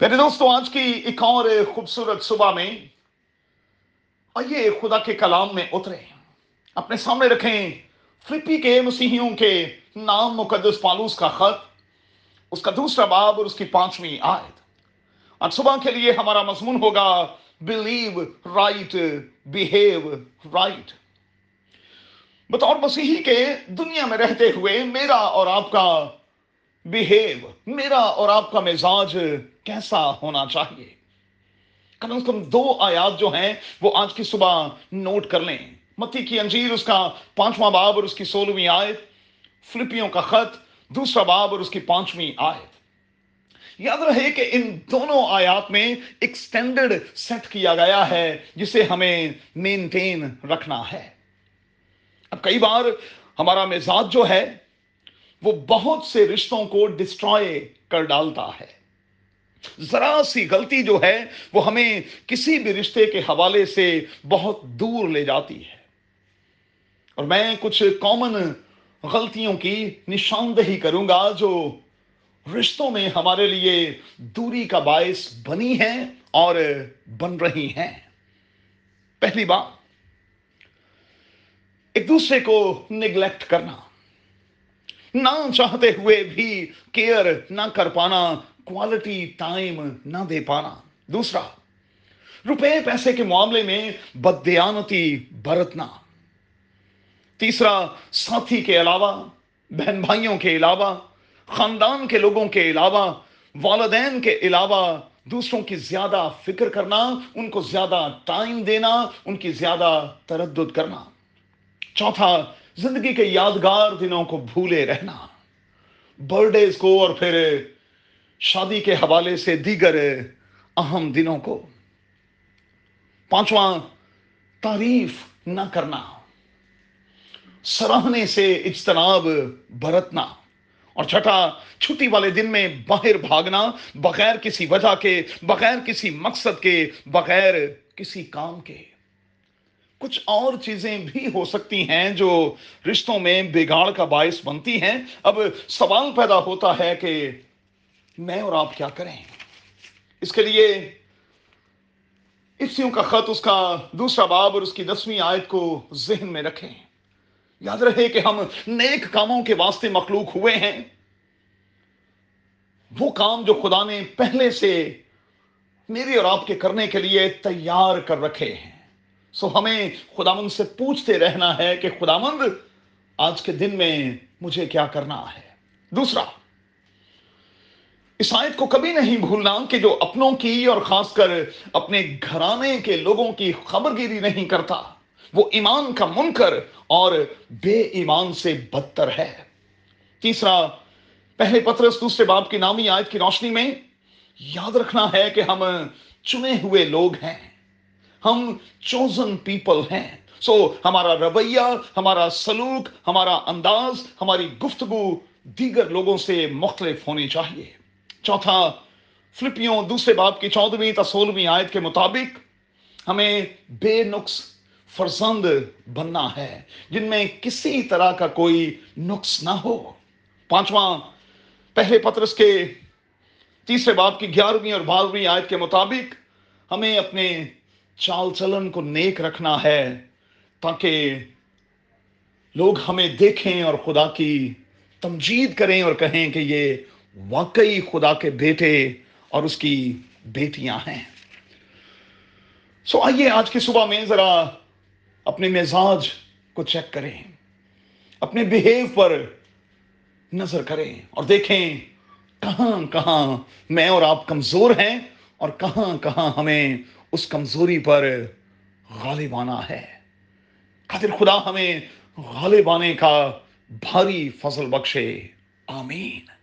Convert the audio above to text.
میرے دوستوں آج کی ایک اور خوبصورت صبح میں آئیے خدا کے کلام میں اترے اپنے سامنے رکھیں فلپی کے مسیحیوں کے نام مقدس پالوس کا خط اس کا دوسرا باب اور اس کی پانچویں آیت آج صبح کے لیے ہمارا مضمون ہوگا بلیو رائٹ بہیو رائٹ بطور مسیحی کے دنیا میں رہتے ہوئے میرا اور آپ کا بہیو میرا اور آپ کا مزاج کیسا ہونا چاہیے؟ کم از کم دو آیات جو ہیں، وہ آج کی صبح نوٹ کر لیں۔ متی کی انجیر اس کا پانچواں باب اور اس کی سولہویں آیت۔ فلپیوں کا خط، دوسرا باب اور اس کی پانچویں آیت۔ یاد رہے کہ ان دونوں آیات میں ایک سٹینڈرڈ سیٹ کیا گیا ہے، جسے ہمیں مینٹین رکھنا ہے۔ اب کئی بار ہمارا مزاج جو ہے وہ بہت سے رشتوں کو ڈسٹرائے کر ڈالتا ہے۔ ذرا سی غلطی جو ہے، وہ ہمیں کسی بھی رشتے کے حوالے سے بہت دور لے جاتی ہے۔ اور میں کچھ کامن غلطیوں کی نشاندہی کروں گا جو رشتوں میں ہمارے لیے دوری کا باعث بنی ہیں اور بن رہی ہیں۔ پہلی بات، ایک دوسرے کو نگلیکٹ کرنا۔ نہ چاہتے ہوئے بھی کیئر نہ کر پانا کوالٹی ٹائم نہ دے پانا۔ دوسرا، روپے پیسے کے معاملے میں بدیانتی برتنا۔ تیسرا، ساتھی کے علاوہ، بہن بھائیوں کے علاوہ، خاندان کے لوگوں کے علاوہ، والدین کے علاوہ دوسروں کی زیادہ فکر کرنا، ان کو زیادہ ٹائم دینا، ان کی زیادہ تردد کرنا۔ چوتھا زندگی کے یادگار دنوں کو بھولے رہنا۔ برتھ ڈیز کو اور پھر شادی کے حوالے سے دیگر اہم دنوں کو پانچواں تعریف نہ کرنا۔ سراہنے سے اجتناب برتنا۔ اور چھٹا، چھٹی والے دن میں باہر بھاگنا، بغیر کسی وجہ کے، بغیر کسی مقصد کے، بغیر کسی کام کے۔ کچھ اور چیزیں بھی ہو سکتی ہیں جو رشتوں میں بگاڑ کا باعث بنتی ہیں۔ اب سوال پیدا ہوتا ہے کہ میں اور آپ کیا کریں؟ اس کے لیے افسیوں کا خط، اس کا دوسرا باب اور اس کی دسویں آیت کو ذہن میں رکھیں۔ یاد رہے کہ ہم نیک کاموں کے واسطے مخلوق ہوئے ہیں۔ وہ کام جو خدا نے پہلے سے میرے اور آپ کے کرنے کے لیے تیار کر رکھے ہیں۔ سو ہمیں خداوند سے پوچھتے رہنا ہے کہ خداوند، آج کے دن میں مجھے کیا کرنا ہے؟ دوسرا، اس آیت کو کبھی نہیں بھولنا کہ جو اپنوں کی اور خاص کر اپنے گھرانے کے لوگوں کی خبر گیری نہیں کرتا۔ وہ ایمان کا منکر اور بے ایمان سے بدتر ہے۔ تیسرا، پہلے پترس، دوسرے باپ کی نامی آیت کی روشنی میں یاد رکھنا ہے کہ ہم چنے ہوئے لوگ ہیں۔ ہم چوزن پیپل ہیں۔ سو ہمارا رویہ، ہمارا سلوک، ہمارا انداز، ہماری گفتگو دیگر لوگوں سے مختلف ہونی چاہیے۔ چوتھا، فلپیوں، دوسرے باپ کی چودویں تا سولہویں آیت کے مطابق ہمیں بے نقص فرزند بننا ہے، جن میں کسی طرح کا کوئی نقص نہ ہو۔ پانچواں، پہلے پترس کے تیسرے باپ کی گیارہویں اور بارہویں آیت کے مطابق ہمیں اپنے چال چلن کو نیک رکھنا ہے تاکہ لوگ ہمیں دیکھیں اور خدا کی تمجید کریں اور کہیں کہ یہ واقعی خدا کے بیٹے اور اس کی بیٹیاں ہیں۔ سو so آئیے آج کی صبح میں ذرا اپنے مزاج کو چیک کریں، اپنے بہیو پر نظر کریں اور دیکھیں کہاں کہاں میں اور آپ کمزور ہیں اور کہاں کہاں ہمیں اس کمزوری پر غالب آنا ہے۔ قدر خدا ہمیں غالب آنے کا بھاری فضل بخشے۔ آمین۔